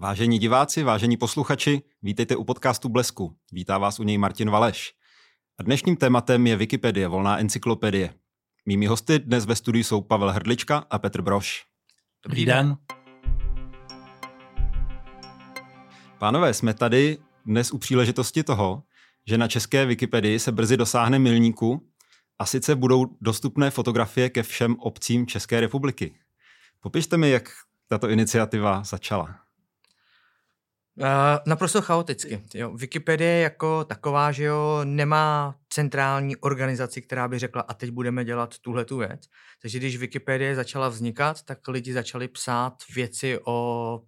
Vážení diváci, vážení posluchači, vítejte u podcastu Blesku. Vítá vás u něj Martin Valeš. A dnešním tématem je Wikipedie, volná encyklopedie. Mými hosty dnes ve studiu jsou Pavel Hrdlička a Petr Broš. Dobrý den. Pánové, jsme tady dnes u příležitosti toho, že na české Wikipedii se brzy dosáhne milníku a sice budou dostupné fotografie ke všem obcím České republiky. Popište mi, jak tato iniciativa začala. Uh, naprosto chaoticky. Jo. Wikipedie jako taková, že jo, nemá centrální organizaci, která by řekla, a teď budeme dělat tuhle tu věc. Takže když Wikipedie začala vznikat, tak lidi začali psát věci o,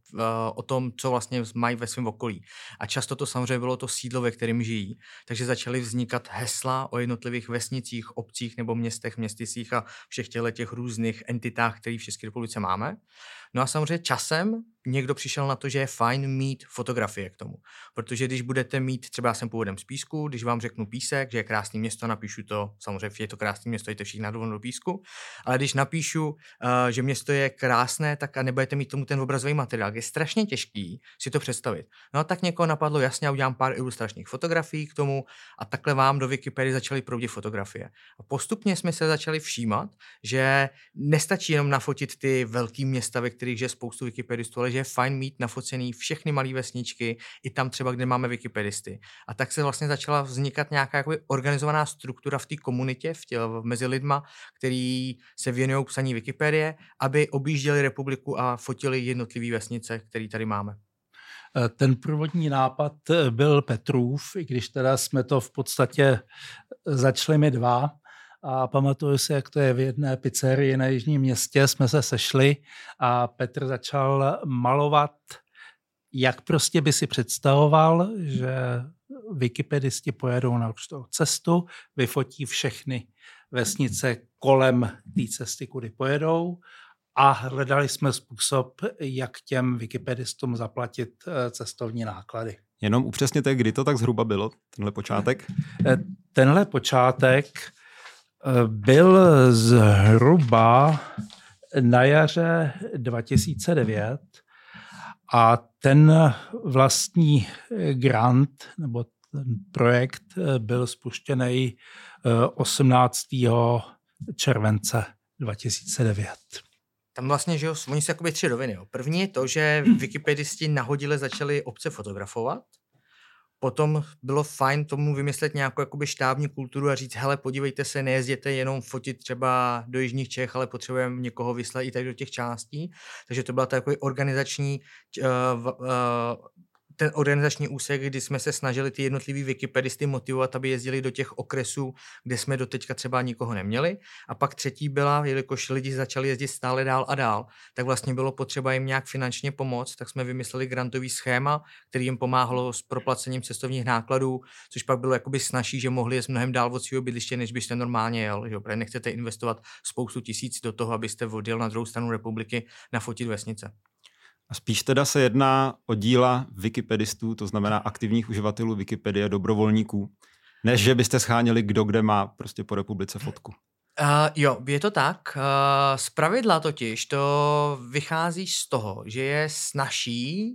o tom, co vlastně mají ve svém okolí. A často to samozřejmě bylo to sídlo, ve kterém žijí. Takže začaly vznikat hesla o jednotlivých vesnicích, obcích nebo městech, městicích a všech těch různých entitách, které v České republice máme. No a samozřejmě časem někdo přišel na to, že je fajn mít fotografie k tomu. Protože když budete mít, třeba já jsem původem z Písku, když vám řeknu Písek, že je krásné město, napíšu to, samozřejmě je to krásné město, jste všichni na do Písku, ale když napíšu, uh, že město je krásné, tak a nebudete mít tomu ten obrazový materiál. Je strašně těžký si to představit. No a tak někoho napadlo, jasně, já udělám pár ilustračních fotografií k tomu a takhle vám do Wikipedie začaly proudit fotografie. A postupně jsme se začali všímat, že nestačí jenom nafotit ty velké města, ve kterých je spoustu wikipedistů, ale že je fajn mít nafocený všechny malé vesničky, i tam třeba, kde máme wikipedisty. A tak se vlastně začala vznikat nějaká jakoby organizovaná struktura v té komunitě, v tě, mezi lidma, který se věnují psaní Wikipedie, aby objížděli republiku a fotili jednotlivé vesnice, které tady máme. Eh, ten průvodní nápad eh, byl Petrův, i když teda jsme to v podstatě začali my dva, a pamatuju si, jak to je v jedné pizzerii na Jižním městě, jsme se sešli a Petr začal malovat, jak prostě by si představoval, že wikipedisti pojedou na určitou cestu, vyfotí všechny vesnice kolem té cesty, kudy pojedou a hledali jsme způsob, jak těm wikipedistům zaplatit eh, cestovní náklady. Jenom upřesněte, kdy to tak zhruba bylo, tenhle počátek? Eh, tenhle počátek byl zhruba na jaře 2009 a ten vlastní grant nebo ten projekt byl spuštěný 18. července 2009. Tam vlastně, že jo, oni se jakoby tři roviny. Jo. První je to, že wikipedisti nahodile začali obce fotografovat, potom bylo fajn tomu vymyslet nějakou jakoby štábní kulturu a říct, hele, podívejte se, nejezděte jenom fotit třeba do Jižních Čech, ale potřebujeme někoho vyslat i tak do těch částí. Takže to byla takový organizační uh, uh, ten organizační úsek, kdy jsme se snažili ty jednotlivý wikipedisty motivovat, aby jezdili do těch okresů, kde jsme do teďka třeba nikoho neměli. A pak třetí byla, jelikož lidi začali jezdit stále dál a dál, tak vlastně bylo potřeba jim nějak finančně pomoct, tak jsme vymysleli grantový schéma, který jim pomáhalo s proplacením cestovních nákladů, což pak bylo jakoby snažší, že mohli jet mnohem dál od svého bydliště, než byste normálně jel. Že? Protože nechcete investovat spoustu tisíc do toho, abyste odjel na druhou stranu republiky nafotit vesnice. A spíš teda se jedná o díla wikipedistů, to znamená aktivních uživatelů Wikipedie, dobrovolníků, než že byste scháněli, kdo kde má prostě po republice fotku. Uh, jo, je to tak. Uh, z pravidla totiž to vychází z toho, že je snažší,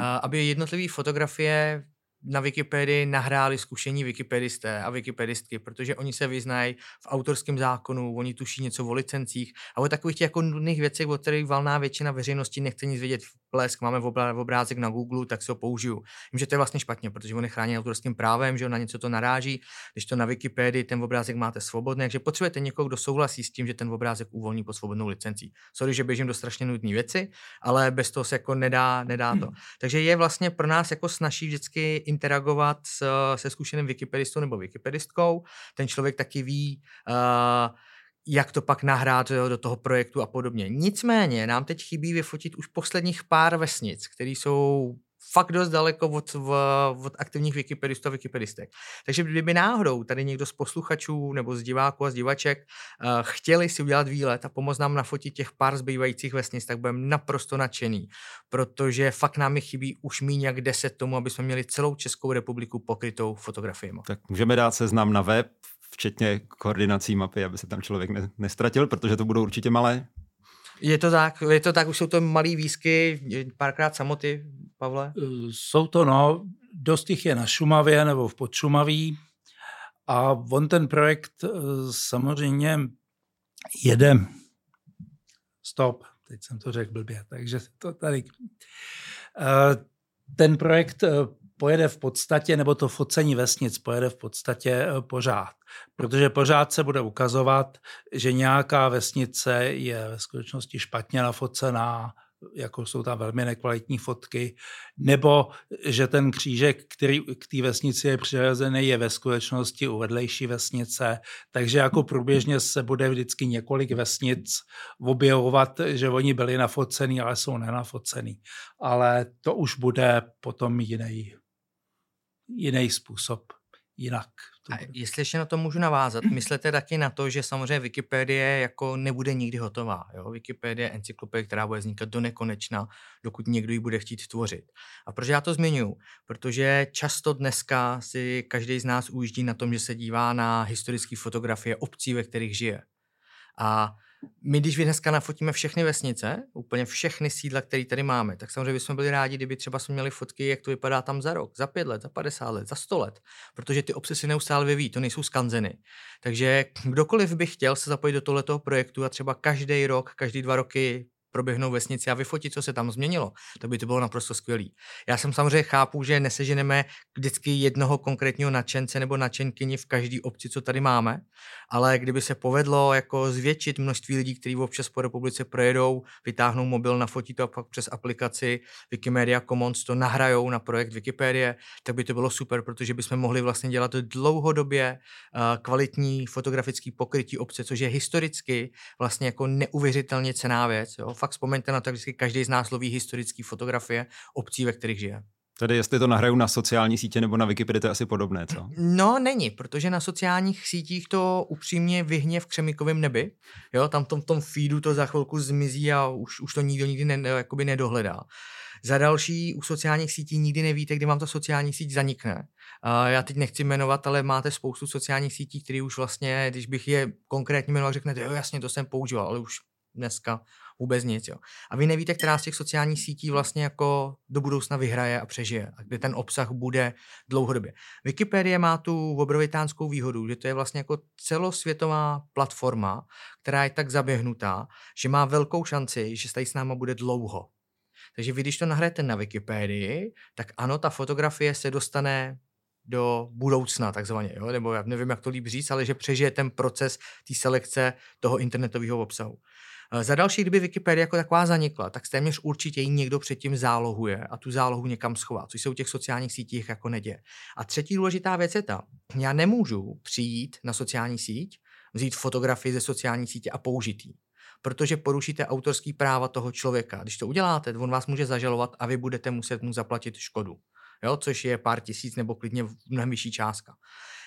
uh, aby jednotlivé fotografie na Wikipedii nahráli zkušení wikipedisté a wikipedistky, protože oni se vyznají v autorském zákonu, oni tuší něco o licencích a o takových těch jako nudných věcech, o kterých valná většina veřejnosti nechce nic vědět. Plesk, máme obrázek na Google, tak si ho použiju. Vím, že to je vlastně špatně, protože on je chráněn autorským právem, že na něco to naráží, když to na Wikipedii ten obrázek máte svobodný, takže potřebujete někoho, kdo souhlasí s tím, že ten obrázek uvolní pod svobodnou licencí. Sorry, že běžím do strašně nudné věci, ale bez toho se jako nedá, nedá to. Takže je vlastně pro nás jako snaží vždycky interagovat s, se zkušeným wikipedistou nebo wikipedistkou. Ten člověk taky ví, uh, jak to pak nahrát jo, do toho projektu a podobně. Nicméně nám teď chybí vyfotit už posledních pár vesnic, které jsou fakt dost daleko od, od aktivních wikipedistů a wikipedistek. Takže kdyby náhodou tady někdo z posluchačů nebo z diváků a z divaček uh, chtěli si udělat výlet a pomoct nám nafotit těch pár zbývajících vesnic, tak budeme naprosto nadšený, protože fakt nám je chybí už méně jak 10 tomu, aby jsme měli celou Českou republiku pokrytou fotografiemi. Tak můžeme dát seznam na web, včetně koordinací mapy, aby se tam člověk ne, nestratil, protože to budou určitě malé Je to tak, je to tak, už jsou to malý výzky, párkrát samoty, Pavle? Jsou to, no, dost jich je na Šumavě nebo v Podšumaví a on ten projekt eh, samozřejmě jede, stop, teď jsem to řekl blbě, takže to tady, eh, ten projekt eh, pojede v podstatě, nebo to focení vesnic pojede v podstatě pořád. Protože pořád se bude ukazovat, že nějaká vesnice je ve skutečnosti špatně nafocená, jako jsou tam velmi nekvalitní fotky, nebo že ten křížek, který k té vesnici je přirozený, je ve skutečnosti u vedlejší vesnice, takže jako průběžně se bude vždycky několik vesnic objevovat, že oni byli nafocený, ale jsou nenafocený. Ale to už bude potom jiný, jiný způsob jinak. A jestli ještě na to můžu navázat, myslete taky na to, že samozřejmě Wikipedie jako nebude nikdy hotová. Jo? Wikipedie je encyklopedie, která bude vznikat do nekonečna, dokud někdo ji bude chtít tvořit. A proč já to zmiňuji? Protože často dneska si každý z nás ujíždí na tom, že se dívá na historické fotografie obcí, ve kterých žije. A my, když dneska nafotíme všechny vesnice, úplně všechny sídla, které tady máme, tak samozřejmě bychom byli rádi, kdyby třeba jsme měli fotky, jak to vypadá tam za rok, za pět let, za 50 let, za 100 let, protože ty obce si neustále vyvíjí, to nejsou skanzeny. Takže kdokoliv by chtěl se zapojit do tohoto projektu a třeba každý rok, každý dva roky proběhnou vesnici a vyfotit, co se tam změnilo, to by to bylo naprosto skvělý. Já jsem samozřejmě chápu, že neseženeme vždycky jednoho konkrétního nadšence nebo nadšenkyni v každé obci, co tady máme, ale kdyby se povedlo jako zvětšit množství lidí, kteří občas po republice projedou, vytáhnou mobil, nafotí to a pak přes aplikaci Wikimedia Commons to nahrajou na projekt Wikipedie, tak by to bylo super, protože bychom mohli vlastně dělat dlouhodobě uh, kvalitní fotografický pokrytí obce, což je historicky vlastně jako neuvěřitelně cená věc. Jo? Fakt vzpomeňte na to, že každý z nás loví historické fotografie obcí, ve kterých žije. Tedy jestli to nahraju na sociální sítě nebo na Wikipedii, to je asi podobné, co? No, není, protože na sociálních sítích to upřímně vyhně v křemíkovém nebi. Jo, tam v tom, tom feedu to za chvilku zmizí a už, už to nikdo nikdy ne, jakoby nedohledá. Za další, u sociálních sítí nikdy nevíte, kdy vám ta sociální síť zanikne. Já teď nechci jmenovat, ale máte spoustu sociálních sítí, které už vlastně, když bych je konkrétně jmenoval, řeknete, jo jasně, to jsem používal, ale už dneska vůbec nic. Jo. A vy nevíte, která z těch sociálních sítí vlastně jako do budoucna vyhraje a přežije, a kde ten obsah bude dlouhodobě. Wikipedie má tu obrovitánskou výhodu, že to je vlastně jako celosvětová platforma, která je tak zaběhnutá, že má velkou šanci, že tady s náma bude dlouho. Takže vy, když to nahrajete na Wikipedii, tak ano, ta fotografie se dostane do budoucna, takzvaně, jo? nebo já nevím, jak to líp říct, ale že přežije ten proces té selekce toho internetového obsahu. Eh, za další, kdyby Wikipedie jako taková zanikla, tak téměř určitě ji někdo předtím zálohuje a tu zálohu někam schová, což se u těch sociálních sítích jako neděje. A třetí důležitá věc je ta, já nemůžu přijít na sociální síť, vzít fotografii ze sociální sítě a použít ji protože porušíte autorský práva toho člověka. Když to uděláte, on vás může zažalovat a vy budete muset mu zaplatit škodu, jo? což je pár tisíc nebo klidně mnohem vyšší částka.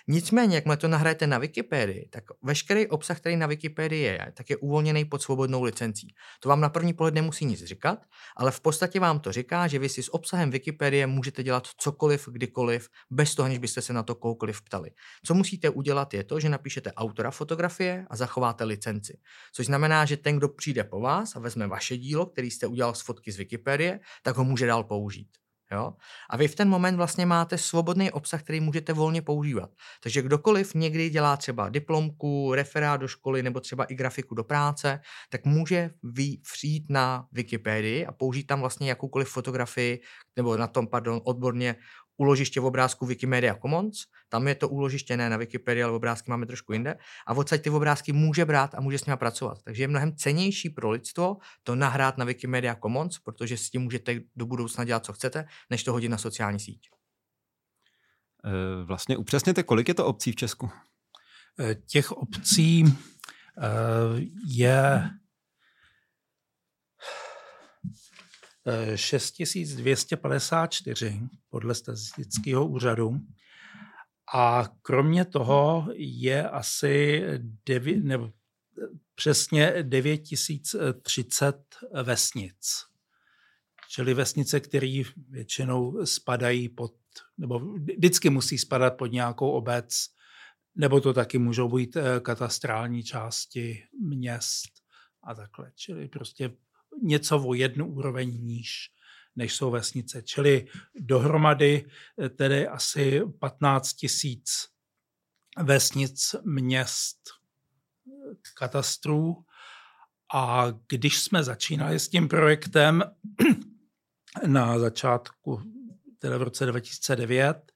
Nicméně, jakmile to nahrajete na Wikipedii, tak veškerý obsah, který na Wikipedii je, tak je uvolněný pod svobodnou licencí. To vám na první pohled nemusí nic říkat, ale v podstatě vám to říká, že vy si s obsahem Wikipedie můžete dělat cokoliv, kdykoliv, bez toho, než byste se na to koukoliv ptali. Co musíte udělat, je to, že napíšete autora fotografie a zachováte licenci. Což znamená, že ten, kdo přijde po vás a vezme vaše dílo, který jste udělal z fotky z Wikipedie, tak ho může dál použít. Jo? A vy v ten moment vlastně máte svobodný obsah, který můžete volně používat. Takže kdokoliv někdy dělá třeba diplomku, referát do školy nebo třeba i grafiku do práce, tak může přijít na Wikipedii a použít tam vlastně jakoukoliv fotografii, nebo na tom, pardon, odborně úložiště v obrázku Wikimedia Commons, tam je to úložiště ne na Wikipedii, ale obrázky máme trošku jinde, a odsaď ty obrázky může brát a může s nimi pracovat. Takže je mnohem cenější pro lidstvo to nahrát na Wikimedia Commons, protože s tím můžete do budoucna dělat, co chcete, než to hodit na sociální síť. E, vlastně upřesněte, kolik je to obcí v Česku? E, těch obcí e, je 6254 podle statistického úřadu. A kromě toho je asi 9, nebo přesně 9030 vesnic. Čili vesnice, které většinou spadají pod, nebo vždycky musí spadat pod nějakou obec, nebo to taky můžou být eh, katastrální části měst a takhle. Čili prostě něco o jednu úroveň níž, než jsou vesnice. Čili dohromady eh, tedy asi 15 tisíc vesnic, měst, katastrů. A když jsme začínali s tím projektem na začátku, teda v roce 2009,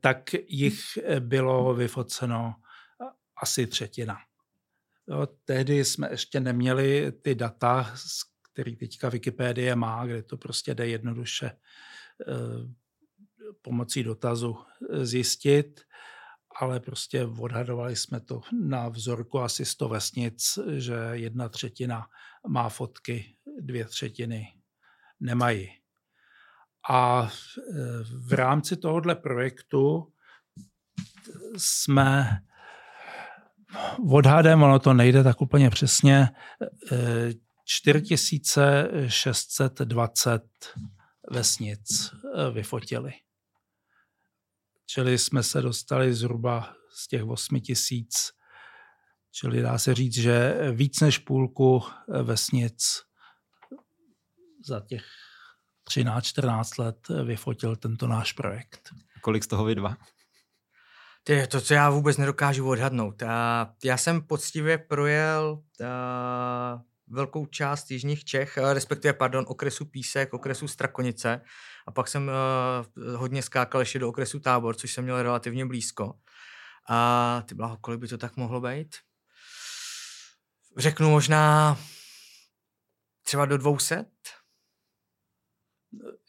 tak jich bylo vyfoceno asi třetina. Jo, tehdy jsme ještě neměli ty data, který teďka Wikipédie má, kde to prostě jde jednoduše eh, pomocí dotazu eh, zjistit, ale prostě odhadovali jsme to na vzorku asi 100 vesnic, že jedna třetina má fotky, dvě třetiny nemají. A eh, v rámci tohohle projektu jsme odhadem, ono to nejde tak úplně přesně, 4620 vesnic eh, vyfotili. Čili jsme se dostali zhruba z těch 8 tisíc, čili dá se říct, že víc než půlku eh, vesnic za těch 13-14 let eh, vyfotil tento náš projekt. Kolik z toho vy dva? Ty, to, co já vůbec nedokážu odhadnout. A já jsem poctivě projel a, velkou část jižních Čech, respektive, pardon, okresu Písek, okresu Strakonice a pak jsem uh, hodně skákal ještě do okresu Tábor, což jsem měl relativně blízko. A ty blaho, kolik by to tak mohlo být? Řeknu možná třeba do 200?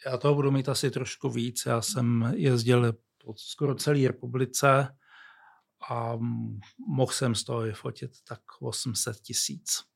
Já toho budu mít asi trošku víc. Já jsem jezdil po skoro celé republice a mohl jsem z toho vyfotit tak 800 tisíc.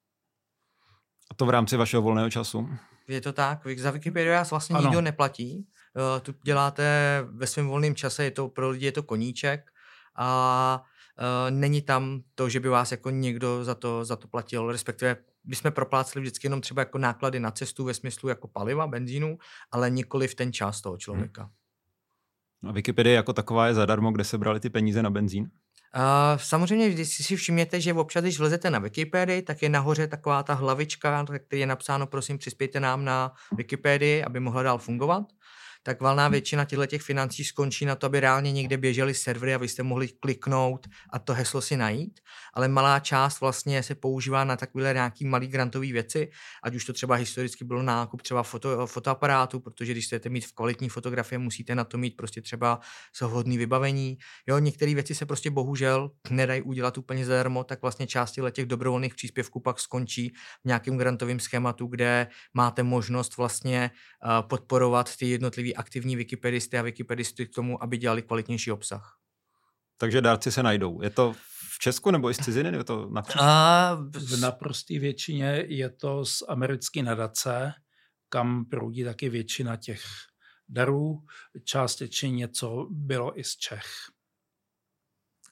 A to v rámci vašeho volného času? Je to tak. Za Wikipedia vás vlastně ano. nikdo neplatí. Uh, tu děláte ve svém volném čase, je to pro lidi je to koníček a uh, není tam to, že by vás jako někdo za to, za to platil, respektive by jsme propláceli vždycky jenom třeba jako náklady na cestu ve smyslu jako paliva, benzínu, ale nikoli v ten čas toho člověka. Hmm. A Wikipedie jako taková je zadarmo, kde se brali ty peníze na benzín? Uh, samozřejmě, když si všimněte, že občas, když vlezete na Wikipedii, tak je nahoře taková ta hlavička, který je napsáno, prosím, přispějte nám na Wikipedii, aby mohla dál fungovat tak valná většina těchto těch financí skončí na to, aby reálně někde běžely servery a vy jste mohli kliknout a to heslo si najít, ale malá část vlastně se používá na takové nějaký malý grantové věci, ať už to třeba historicky bylo nákup třeba foto, fotoaparátu, protože když chcete mít v kvalitní fotografie, musíte na to mít prostě třeba vhodné vybavení. Jo, některé věci se prostě bohužel nedají udělat úplně zadarmo, tak vlastně části těch dobrovolných příspěvků pak skončí v nějakém grantovém schématu, kde máte možnost vlastně uh, podporovat ty jednotlivé aktivní wikipedisty a wikipedisty k tomu, aby dělali kvalitnější obsah. Takže dárci se najdou. Je to v Česku nebo i z ciziny? Je to napříč? A v naprosté většině je to z americké nadace, kam proudí taky většina těch darů. Částečně něco bylo i z Čech.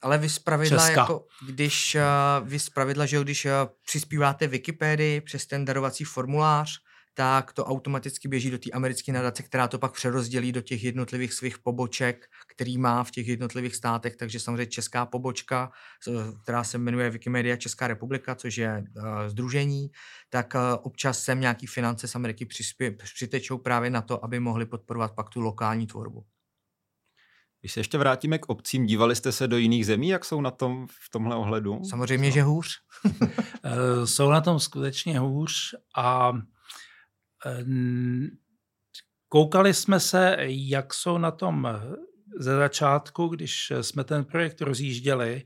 Ale vy zpravidla, jako, když uh, vy zpravidla, že když uh, přispíváte Wikipedii přes ten darovací formulář, tak to automaticky běží do té americké nadace, která to pak přerozdělí do těch jednotlivých svých poboček, který má v těch jednotlivých státech, takže samozřejmě česká pobočka, která se jmenuje Wikimedia Česká republika, což je uh, združení, tak uh, občas sem nějaký finance z Ameriky přispě, přitečou právě na to, aby mohli podporovat pak tu lokální tvorbu. Když se ještě vrátíme k obcím, dívali jste se do jiných zemí, jak jsou na tom v tomhle ohledu? Samozřejmě, že hůř. Eh, jsou na tom skutečně hůř a Koukali jsme se, jak jsou na tom ze začátku, když jsme ten projekt rozjížděli,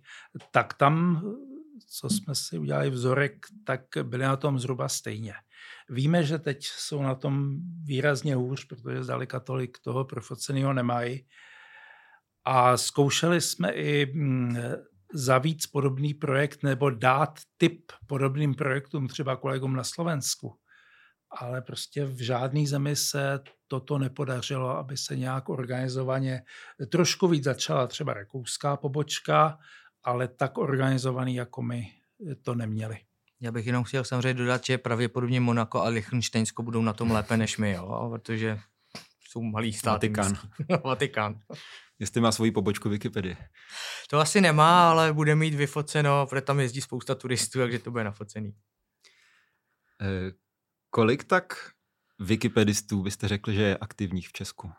tak tam, co jsme si udělali vzorek, tak byli na tom zhruba stejně. Víme, že teď jsou na tom výrazně hůř, protože zdaleka tolik toho profoceného nemají. A zkoušeli jsme i mm, za víc podobný projekt nebo dát tip podobným projektům třeba kolegům na Slovensku ale prostě v žádné zemi se toto nepodařilo, aby se nějak organizovaně trošku víc začala třeba rakouská pobočka, ale tak organizovaný jako my to neměli. Já bych jenom chtěl samozřejmě dodat, že pravděpodobně Monako a Liechtensteinsko budou na tom lépe než my, jo? protože jsou malý státy. Vatikán. Vatikán. Jestli má svoji pobočku Wikipedie. To asi nemá, ale bude mít vyfoceno, protože tam jezdí spousta turistů, takže to bude nafocený. Eh, kolik tak wikipedistů byste řekli, že je aktivních v Česku?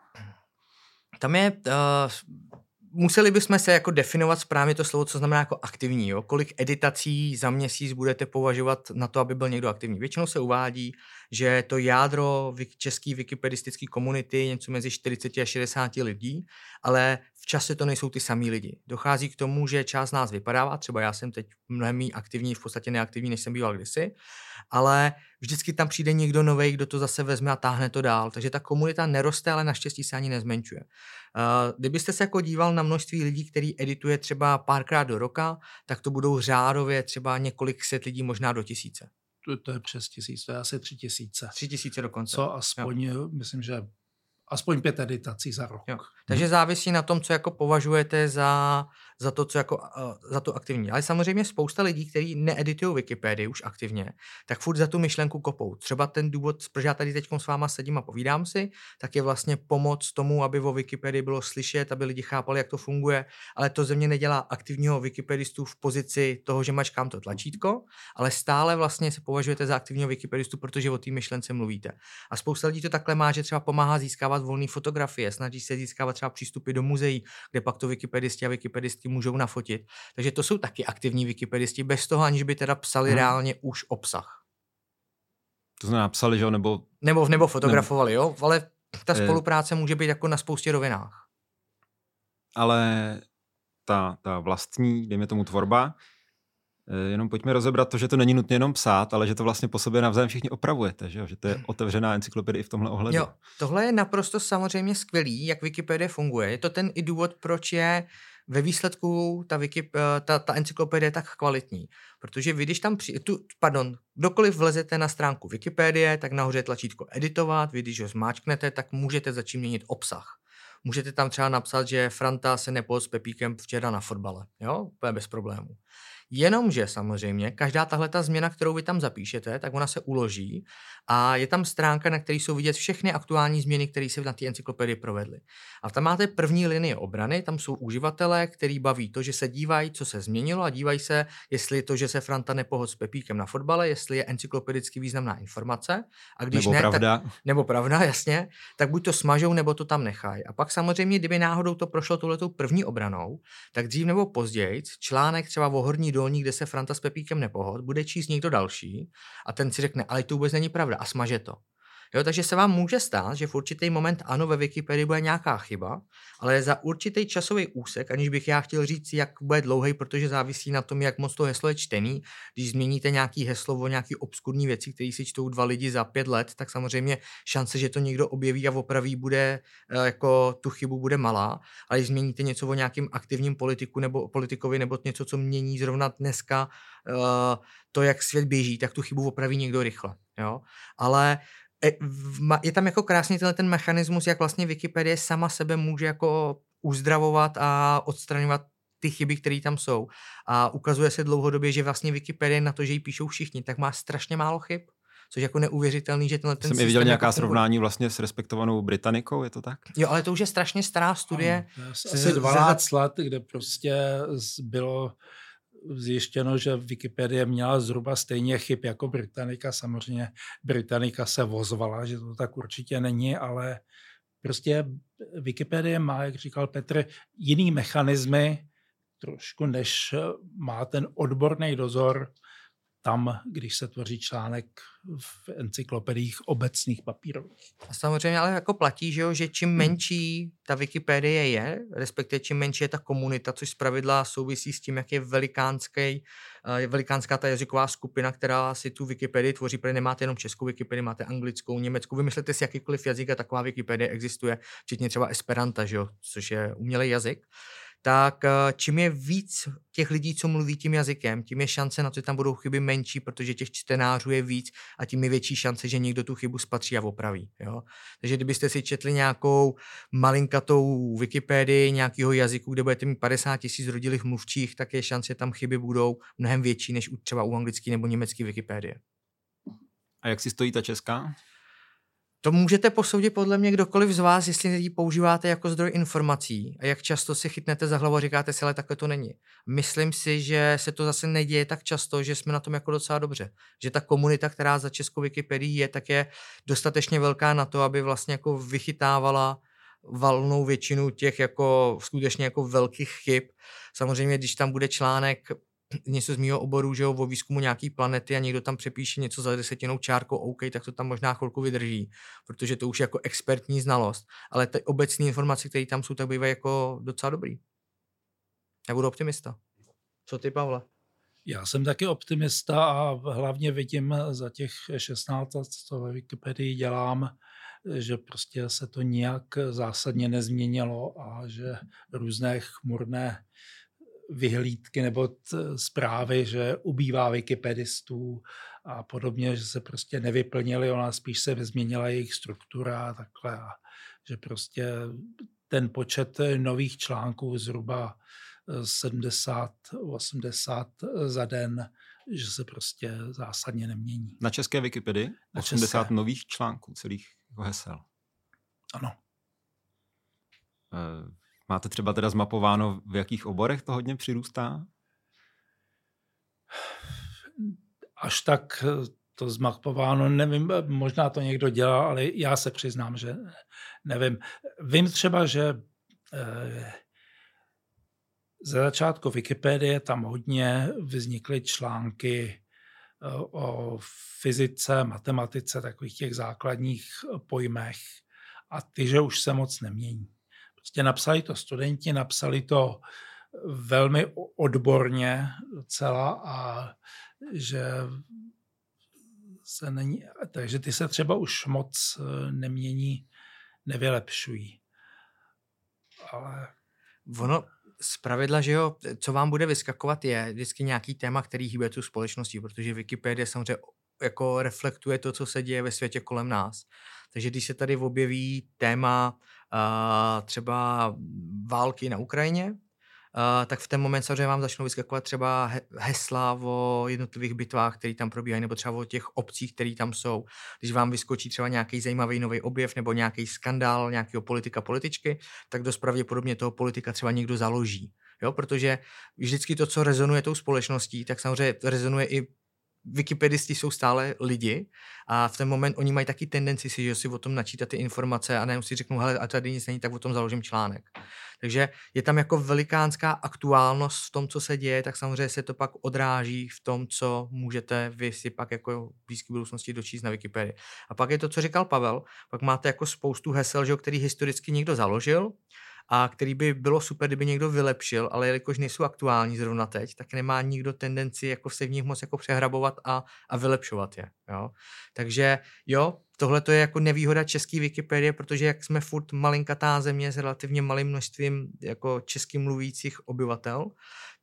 Tam je, uh, museli bychom se jako definovat správně to slovo, co znamená jako aktivní. Jo? Kolik editací za měsíc budete považovat na to, aby byl někdo aktivní. Většinou se uvádí, že to jádro české wikipedistické komunity je něco mezi 40 a 60 lidí, ale čase to nejsou ty samý lidi. Dochází k tomu, že část nás vypadává, třeba já jsem teď mnohem aktivní, v podstatě neaktivní, než jsem býval kdysi, ale vždycky tam přijde někdo nový, kdo to zase vezme a táhne to dál. Takže ta komunita neroste, ale naštěstí se ani nezmenšuje. Kdybyste se jako díval na množství lidí, který edituje třeba párkrát do roka, tak to budou řádově třeba několik set lidí, možná do tisíce. To, to je přes tisíc, to je asi tři tisíce. Tři tisíce dokonce. Co aspoň, jo. myslím, že aspoň pět editací za rok. Jo. Takže závisí na tom, co jako považujete za, za to, co jako, uh, za to aktivní. Ale samozřejmě spousta lidí, kteří needitují Wikipedii už aktivně, tak furt za tu myšlenku kopou. Třeba ten důvod, proč já tady teď s váma sedím a povídám si, tak je vlastně pomoc tomu, aby o Wikipedii bylo slyšet, aby lidi chápali, jak to funguje, ale to ze mě nedělá aktivního wikipedistu v pozici toho, že mačkám to tlačítko, ale stále vlastně se považujete za aktivního wikipedistu, protože o té myšlence mluvíte. A spousta lidí to takhle má, že třeba pomáhá získávat volné fotografie, snaží se získávat třeba přístupy do muzeí, kde pak to wikipedisti a wikipedistky můžou nafotit. Takže to jsou taky aktivní wikipedisti, bez toho, aniž by teda psali hmm. reálně už obsah. To znamená psali, že jo, nebo... Nebo, nebo fotografovali, nebo... jo, ale ta eh. spolupráce může být jako na spoustě rovinách. Ale ta, ta vlastní, dejme tomu tvorba, jenom pojďme rozebrat to, že to není nutně jenom psát, ale že to vlastně po sobě navzájem všichni opravujete, že, že to je hmm. otevřená encyklopedie i v tomhle ohledu. Jo, tohle je naprosto samozřejmě skvělý, jak Wikipedie funguje. Je to ten i důvod, proč je ve výsledku ta, Wiki, eh, ta, ta encyklopedie je tak kvalitní. Protože vy, když tam při, tu, pardon, kdokoliv vlezete na stránku Wikipedie, tak nahoře je tlačítko editovat, vy když ho zmáčknete, tak můžete začít měnit obsah. Můžete tam třeba napsat, že Franta se nepol s Pepíkem včera na fotbale. Jo, úplně bez problémů. Jenomže samozřejmě každá tahle ta změna, kterou vy tam zapíšete, tak ona se uloží a je tam stránka, na které jsou vidět všechny aktuální změny, které se na té encyklopedii provedly. A tam máte první linii obrany, tam jsou uživatelé, který baví to, že se dívají, co se změnilo a dívají se, jestli to, že se Franta nepohod s Pepíkem na fotbale, jestli je encyklopedicky významná informace. A když nebo ne, pravda. Tak, nebo pravda, jasně, tak buď to smažou, nebo to tam nechají. A pak samozřejmě, kdyby náhodou to prošlo touhletou první obranou, tak dřív nebo později článek třeba o horní dolní, kde se Franta s Pepíkem nepohod, bude číst někdo další a ten si řekne, ale to vůbec není pravda a smaže to. Jo, takže se vám může stát, že v určitý moment ano, ve Wikipedii bude nějaká chyba, ale za určitý časový úsek, aniž bych já chtěl říct, jak bude dlouhý, protože závisí na tom, jak moc to heslo je čtený. Když změníte nějaký heslo o nějaký obskurní věci, které si čtou dva lidi za pět let, tak samozřejmě šance, že to někdo objeví a opraví, bude eh, jako tu chybu bude malá. Ale když změníte něco o nějakým aktivním politiku nebo politikovi nebo něco, co mění zrovna dneska uh, to, jak svět běží, tak tu chybu opraví někdo rychle. Jo? Ale je tam jako krásně tenhle ten mechanismus, jak vlastně Wikipedie sama sebe může jako uzdravovat a odstraňovat ty chyby, které tam jsou. A ukazuje se dlouhodobě, že vlastně Wikipedie na to, že ji píšou všichni, tak má strašně málo chyb. Což jako neuvěřitelný, že tenhle ten Jsem i viděl nějaká jako srovnání vlastně s respektovanou Britanikou, je to tak? Jo, ale to už je strašně stará studie. Ano, asi 12 let, kde prostě bylo zjištěno, že Wikipedie měla zhruba stejně chyb jako Britannica. Samozřejmě Britannica se vozvala, že to tak určitě není, ale prostě Wikipedie má, jak říkal Petr, jiný mechanismy trošku, než má ten odborný dozor tam, když se tvoří článek v encyklopediích obecných papírových. A samozřejmě ale jako platí, že, jo, že čím hmm. menší ta Wikipedie je, respektive čím menší je ta komunita, což zpravidla souvisí s tím, jak je velikánský, je velikánská ta jazyková skupina, která si tu Wikipedii tvoří, protože nemáte jenom českou Wikipedii, máte anglickou, německou, vymyslete si jakýkoliv jazyk a taková Wikipedie existuje, včetně třeba Esperanta, že jo, což je umělý jazyk tak eh, čím je víc těch lidí, co mluví tím jazykem, tím je šance na to, že tam budou chyby menší, protože těch čtenářů je víc a tím je větší šance, že někdo tu chybu spatří a opraví. Jo? Takže kdybyste si četli nějakou malinkatou Wikipedii nějakého jazyku, kde budete mít 50 tisíc rodilých mluvčích, tak je šance, že tam chyby budou mnohem větší než třeba u anglické nebo německé Wikipedie. A jak si stojí ta česká? To můžete posoudit podle mě kdokoliv z vás, jestli ji používáte jako zdroj informací a jak často si chytnete za hlavu a říkáte si, ale takhle to není. Myslím si, že se to zase neděje tak často, že jsme na tom jako docela dobře. Že ta komunita, která za Českou Wikipedii je, tak je dostatečně velká na to, aby vlastně jako vychytávala valnou většinu těch jako skutečně jako velkých chyb. Samozřejmě, když tam bude článek něco z mého oboru, že jo, o výzkumu nějaký planety a někdo tam přepíše něco za desetinou čárkou, OK, tak to tam možná chvilku vydrží, protože to už je jako expertní znalost. Ale ty obecné informace, které tam jsou, tak bývají jako docela dobrý. Já budu optimista. Co ty, Pavle? Já jsem taky optimista a hlavně vidím za těch 16 let, co ve Wikipedii dělám, že prostě se to nijak zásadně nezměnilo a že různé chmurné vyhlídky nebo t, zprávy, že ubývá wikipedistů a podobně, že se prostě nevyplnili, ona spíš se změnila jejich struktura a takhle a že prostě ten počet nových článků zhruba 70, eh, 80 za den, že se prostě zásadně nemění. Na české Wikipedii? Na 80 české. nových článků, celých jako hesel. Ano. Uh, Máte třeba teda zmapováno, v jakých oborech to hodně přirůstá? Až tak to zmapováno, nevím, možná to někdo dělá, ale já se přiznám, že nevím. Vím třeba, že eh, ze začátku Wikipedie tam hodně vznikly články eh, o fyzice, matematice, takových těch základních pojmech a ty, že už se moc nemění. Prostě napsali to studenti, napsali to velmi odborně docela a že se není, takže ty se třeba už moc eh, nemění, nevylepšují. Ale... Ono, z pravidla, že jo, co vám bude vyskakovat, je vždycky nějaký téma, který hýbe tu společností, protože Wikipedie samozřejmě jako reflektuje to, co se děje ve světě kolem nás. Takže když se tady objeví téma třeba války na Ukrajině, Uh, tak v ten moment samozřejmě vám začnou vyskakovat třeba hesla o jednotlivých bitvách, které tam probíhají, nebo třeba o těch obcích, které tam jsou. Když vám vyskočí třeba nějaký zajímavý nový objev nebo nějaký skandál nějakého politika, političky, tak dost pravděpodobně toho politika třeba někdo založí. Jo, protože vždycky to, co rezonuje tou společností, tak samozřejmě rezonuje i wikipedisti jsou stále lidi a v ten moment oni mají taky tendenci si, že si o tom načítat ty informace a nejenom si řeknou, hele, a tady nic není, tak o tom založím článek. Takže je tam jako velikánská aktuálnost v tom, co se děje, tak samozřejmě se to pak odráží v tom, co můžete vy si pak jako v blízké budoucnosti dočíst na Wikipedii. A pak je to, co říkal Pavel, pak máte jako spoustu hesel, že, který historicky někdo založil a který by bylo super, kdyby někdo vylepšil, ale jelikož nejsou aktuální zrovna teď, tak nemá nikdo tendenci jako se v nich moc jako přehrabovat a, a vylepšovat je. Jo? Takže jo, tohle to je jako nevýhoda české Wikipedie, protože jak jsme furt malinkatá země s relativně malým množstvím jako česky mluvících obyvatel,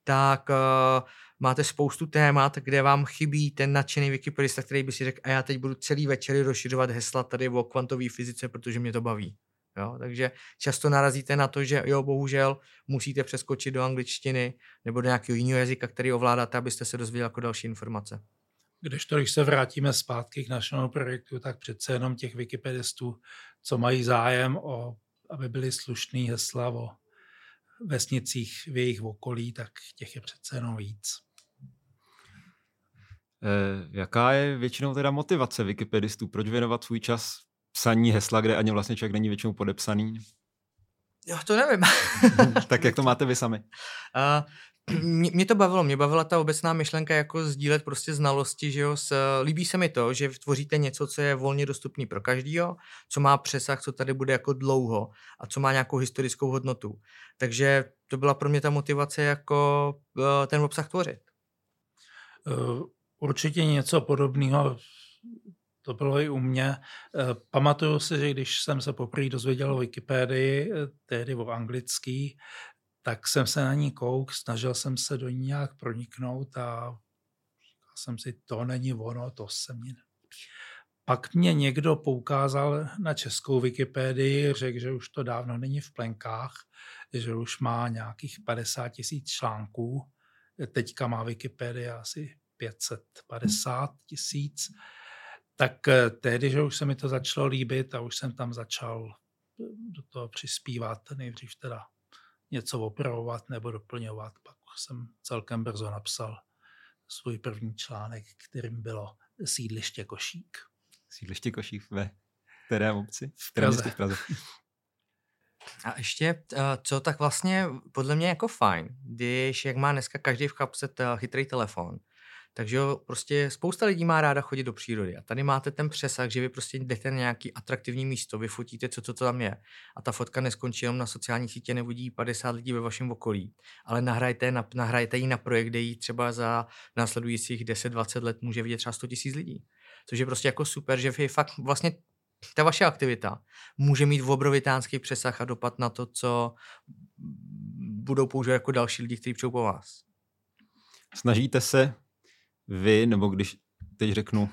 tak uh, máte spoustu témat, kde vám chybí ten nadšený wikipedista, který by si řekl, a já teď budu celý večer rozšiřovat hesla tady o kvantové fyzice, protože mě to baví. Jo? Takže často narazíte na to, že jo, bohužel musíte přeskočit do angličtiny nebo do nějakého jiného jazyka, který ovládáte, abyste se dozvěděli jako další informace. Když to, když se vrátíme zpátky k našemu projektu, tak přece jenom těch wikipedistů, co mají zájem o, aby byly slušný hesla o vesnicích v jejich okolí, tak těch je přece jenom víc. Eh, jaká je většinou teda motivace wikipedistů? Proč věnovat svůj čas psaní hesla, kde ani vlastně člověk není většinou podepsaný? Jo, to nevím. tak jak to máte vy sami? Uh, mě, mě to bavilo, mě bavila ta obecná myšlenka jako sdílet prostě znalosti, že jo, s, líbí se mi to, že tvoříte něco, co je volně dostupný pro každýho, co má přesah, co tady bude jako dlouho a co má nějakou historickou hodnotu. Takže to byla pro mě ta motivace jako uh, ten obsah tvořit. Uh, určitě něco podobného to bylo i u mě. Eh, pamatuju si, že když jsem se poprvé dozvěděl o Wikipedii, eh, tehdy o anglický, tak jsem se na ní kouk, snažil jsem se do ní nějak proniknout a říkal jsem si, to není ono, to se mě pak mě někdo poukázal na českou Wikipedii, řekl, že už to dávno není v plenkách, že už má nějakých 50 tisíc článků. Teďka má Wikipedia asi 550 tisíc. Tak eh, tehdy, že už se mi to začalo líbit a už jsem tam začal eh, do toho přispívat, nejdřív teda něco opravovat nebo doplňovat. Pak jsem celkem brzo napsal svůj první článek, kterým bylo sídliště Košík. Sídliště Košík ve které obci? V Praze. V Praze. A ještě, eh, co tak vlastně podle mě jako fajn, když jak má dneska každý v kapse chytrý telefon, takže jo, prostě spousta lidí má ráda chodit do přírody a tady máte ten přesah, že vy prostě jdete na nějaký atraktivní místo, vyfotíte, co to tam je a ta fotka neskončí jenom na sociální sítě, nevodí 50 lidí ve vašem okolí, ale nahrajte, na, nahrajte ji na projekt, kde ji třeba za následujících 10-20 let může vidět třeba 100 000 lidí. Což je prostě jako super, že vy fakt vlastně ta vaše aktivita může mít obrovitánský přesah a dopad na to, co budou používat jako další lidi, kteří přijdou po vás. Snažíte se vy, nebo když teď řeknu,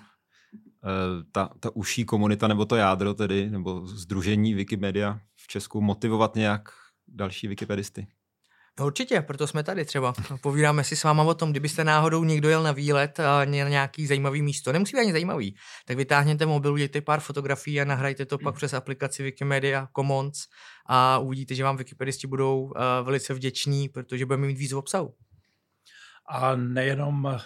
eh, ta, ta uší komunita, nebo to jádro tedy, nebo združení Wikimedia v Česku motivovat nějak další wikipedisty? No určitě, proto jsme tady třeba. Povídáme si s váma o tom, kdybyste náhodou někdo jel na výlet a měl nějaký zajímavý místo, nemusí být ani zajímavý, tak vytáhněte mobil, udějte pár fotografií a nahrajte to pak přes aplikaci Wikimedia Commons a uvidíte, že vám wikipedisti budou uh, velice vděční, protože budeme mít víc obsahu. A nejenom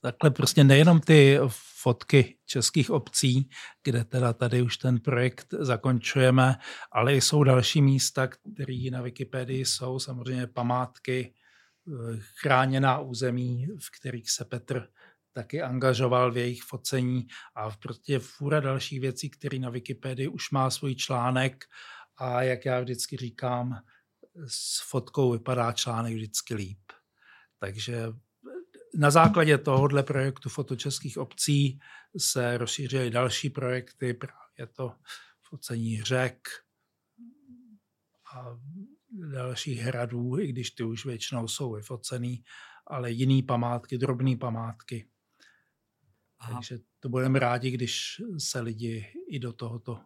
takhle prostě nejenom ty fotky českých obcí, kde teda tady už ten projekt zakončujeme, ale jsou další místa, které na Wikipedii jsou samozřejmě památky, eh, chráněná území, v kterých se Petr taky angažoval v jejich focení a prostě fůra dalších věcí, které na Wikipedii už má svůj článek a jak já vždycky říkám, s fotkou vypadá článek vždycky líp. Takže na základě tohohle projektu fotočeských obcí se rozšířily další projekty, právě to focení řek a dalších hradů, i když ty už většinou jsou vyfocený, ale jiný památky, drobné památky. Aha. Takže to budeme rádi, když se lidi i do tohoto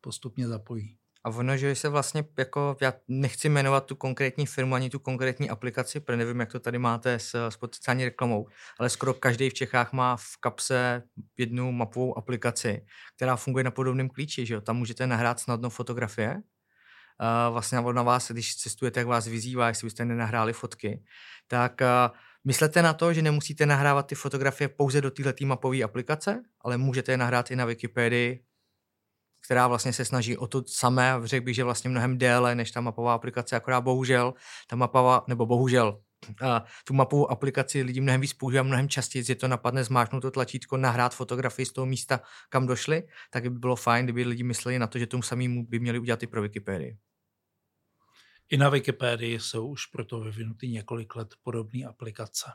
postupně zapojí. A ono, že se vlastně, jako, já nechci jmenovat tu konkrétní firmu ani tu konkrétní aplikaci, protože nevím, jak to tady máte s, s potenciální reklamou, ale skoro každý v Čechách má v kapse jednu mapovou aplikaci, která funguje na podobném klíči, že jo? Tam můžete nahrát snadno fotografie, uh, vlastně na vás, když cestujete, jak vás vyzývá, jestli byste nenahráli fotky, tak myslete na to, že nemusíte nahrávat ty fotografie pouze do této mapové aplikace, ale můžete je nahrát i na Wikipedii která vlastně se snaží o to samé, řekl bych, že vlastně mnohem déle než ta mapová aplikace, akorát bohužel ta mapová, nebo bohužel a tu mapovou aplikaci lidi mnohem víc používají, mnohem častěji, že to napadne zmáčknout to tlačítko, nahrát fotografii z toho místa, kam došli, tak by bylo fajn, kdyby lidi mysleli na to, že tomu samým by měli udělat i pro Wikipedii. I na Wikipedii jsou už proto vyvinuty několik let podobné aplikace.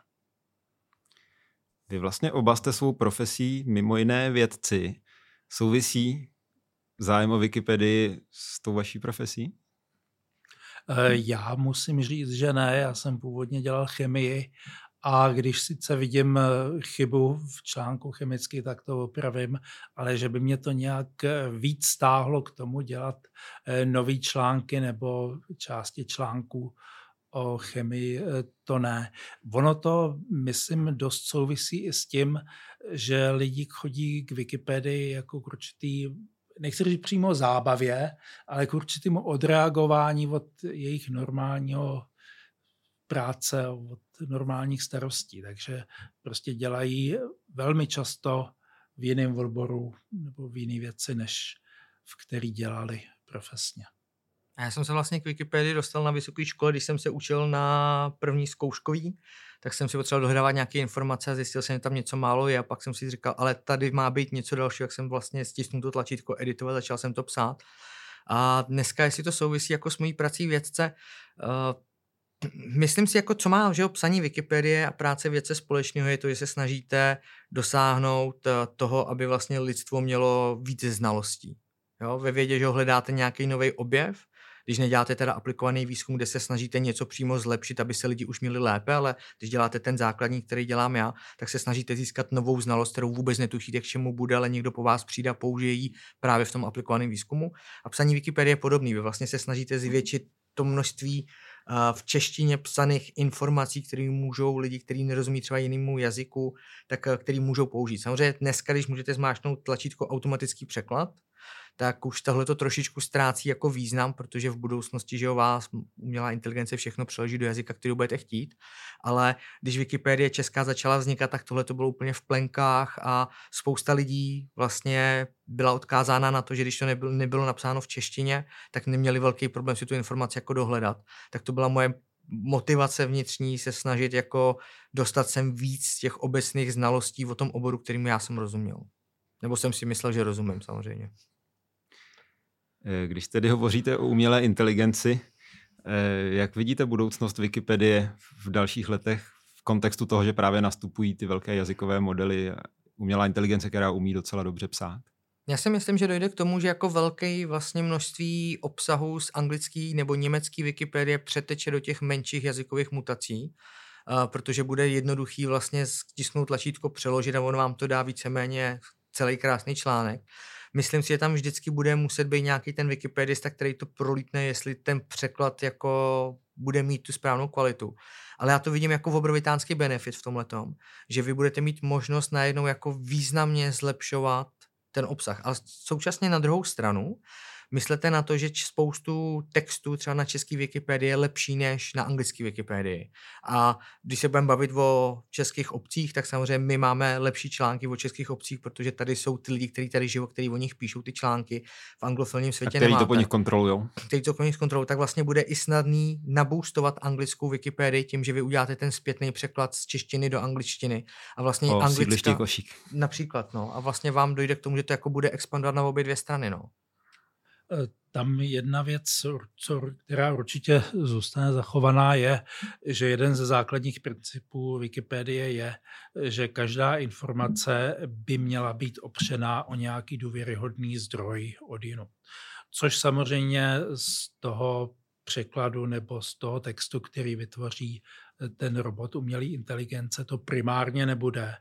Vy vlastně oba jste svou profesí mimo jiné vědci. Souvisí zájem o Wikipedii s tou vaší profesí? Eh, já musím říct, že ne. Já jsem původně dělal chemii a když sice vidím eh, chybu v článku chemicky, tak to opravím, ale že by mě to nějak eh, víc stáhlo k tomu dělat nový články nebo části článků o chemii, to ne. Ono to, myslím, dost souvisí i s tím, že lidi chodí k Wikipedii jako k určitý nechci říct přímo zábavě, ale k určitému odreagování od jejich normálního práce, od normálních starostí. Takže prostě dělají velmi často v jiném odboru nebo v jiné věci, než v který dělali profesně. A já jsem se vlastně k Wikipedii dostal na vysoké škole, když jsem se učil na první zkouškový, tak jsem si potřeboval dohrávat nějaké informace a zjistil jsem, že tam něco málo je a pak jsem si říkal, ale tady má být něco dalšího, jak jsem vlastně stisnul to tlačítko editovat, začal jsem to psát. A dneska, jestli to souvisí jako s mojí prací vědce, uh, myslím si, jako co má že psaní Wikipedie a práce vědce společného, je to, že se snažíte dosáhnout eh, toho, aby vlastně lidstvo mělo více znalostí. Jo, ve vědě, že hledáte nějaký nový objev, když neděláte teda aplikovaný výzkum, kde se snažíte něco přímo zlepšit, aby se lidi už měli lépe, ale když děláte ten základní, který dělám já, tak se snažíte získat novou znalost, kterou vůbec netušíte, k čemu bude, ale někdo po vás přijde a použije ji právě v tom aplikovaném výzkumu. A psaní Wikipedie je podobný. Vy vlastně se snažíte zvětšit to množství v češtině psaných informací, které můžou lidi, kteří nerozumí třeba jinému jazyku, tak eh, který můžou použít. Samozřejmě dneska, když můžete zmáčknout tlačítko automatický překlad, tak už tohle to trošičku ztrácí jako význam, protože v budoucnosti, že jo, vás umělá inteligence všechno přeloží do jazyka, který budete chtít. Ale když Wikipedie česká začala vznikat, tak tohle to bylo úplně v plenkách a spousta lidí vlastně byla odkázána na to, že když to nebylo, nebylo napsáno v češtině, tak neměli velký problém si tu informaci jako dohledat. Tak to byla moje motivace vnitřní se snažit jako dostat sem víc těch obecných znalostí o tom oboru, kterým já jsem rozuměl. Nebo jsem si myslel, že rozumím samozřejmě. Eh, když tedy hovoříte o umělé inteligenci, eh, jak vidíte budoucnost Wikipedie v dalších letech v kontextu toho, že právě nastupují ty velké jazykové modely, umělá inteligence, která umí docela dobře psát? Já si myslím, že dojde k tomu, že jako velké vlastně množství obsahu z anglický nebo německý Wikipedie přeteče do těch menších jazykových mutací, protože bude jednoduchý vlastně stisknout tlačítko, přeložit a on vám to dá víceméně celý krásný článek. Myslím si, že tam vždycky bude muset být nějaký ten wikipedista, který to prolítne, jestli ten překlad jako bude mít tu správnou kvalitu. Ale já to vidím jako obrovitánský benefit v tomhle že vy budete mít možnost najednou jako významně zlepšovat ten obsah. Ale současně na druhou stranu, myslete na to, že spoustu textů třeba na český Wikipedii je lepší než na anglický Wikipedii. A když se budeme bavit o českých obcích, tak samozřejmě my máme lepší články o českých obcích, protože tady jsou ty lidi, kteří tady žijou, kteří o nich píšou ty články v anglofilním světě. A který nemáte. to po nich kontrolují. Který to po nich kontrolují, tak vlastně bude i snadný naboostovat anglickou Wikipedii tím, že vy uděláte ten zpětný překlad z češtiny do angličtiny. A vlastně o, anglická, košík. Například, no. A vlastně vám dojde k tomu, že to jako bude expandovat na obě dvě strany, no. Eh, tam jedna věc, co, která určitě zůstane zachovaná, je, že jeden ze základních principů Wikipedie je, že každá informace by měla být opřená o nějaký důvěryhodný zdroj od jinut. Což samozřejmě z toho překladu nebo z toho textu, který vytvoří ten robot umělý inteligence, to primárně nebude.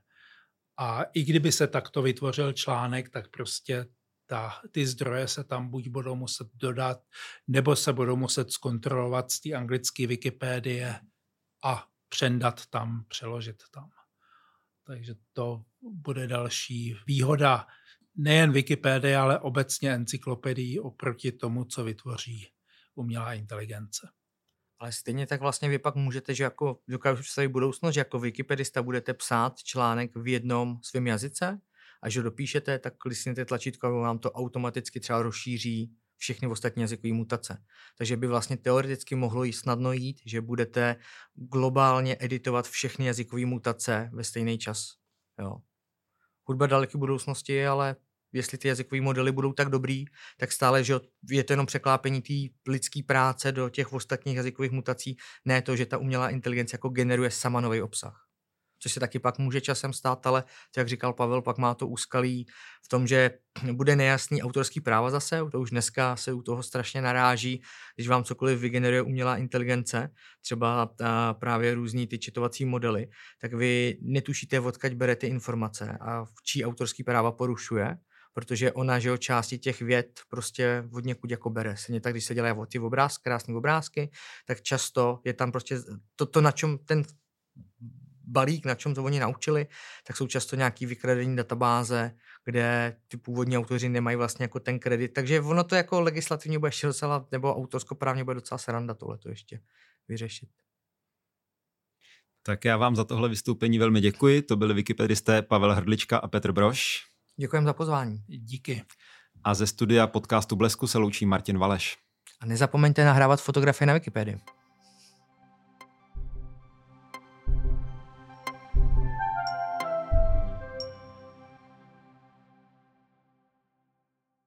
A i kdyby se takto vytvořil článek, tak prostě ta, ty zdroje se tam buď budou muset dodat, nebo se budou muset zkontrolovat z té anglické Wikipédie a přendat tam, přeložit tam. Takže to bude další výhoda nejen Wikipédie, ale obecně encyklopedii oproti tomu, co vytvoří umělá inteligence. Ale stejně tak vlastně vy pak můžete, že jako dokážu představit budoucnost, že jako wikipedista budete psát článek v jednom svém jazyce a že dopíšete, tak klisněte tlačítko a vám to automaticky třeba rozšíří všechny ostatní jazykové mutace. Takže by vlastně teoreticky mohlo jít snadno jít, že budete globálně editovat všechny jazykové mutace ve stejný čas. Jo. Hudba daleké budoucnosti, ale jestli ty jazykové modely budou tak dobrý, tak stále, že je to jenom překlápení té lidské práce do těch ostatních jazykových mutací, ne to, že ta umělá inteligence jako generuje sama nový obsah což se taky pak může časem stát, ale jak říkal Pavel, pak má to úskalí v tom, že bude nejasný autorský práva zase, to už dneska se u toho strašně naráží, když vám cokoliv vygeneruje umělá inteligence, třeba právě různý ty četovací modely, tak vy netušíte, odkaď berete informace a čí autorský práva porušuje, protože ona, že jo, části těch věd prostě od někud jako bere. Stejně tak, když se dělají ty obrázky, krásné obrázky, tak často je tam prostě to, to na čem ten balík, na čem to oni naučili, tak jsou často nějaký vykradení databáze, kde ty původní autoři nemají vlastně jako ten kredit. Takže ono to jako legislativně bude ještě docela, nebo autorskoprávně bude docela sranda tohle to ještě vyřešit. Tak já vám za tohle vystoupení velmi děkuji. To byli wikipedisté Pavel Hrdlička a Petr Broš. Děkujeme za pozvání. Díky. A ze studia podcastu Blesku se loučí Martin Valeš. A nezapomeňte nahrávat fotografie na Wikipedii.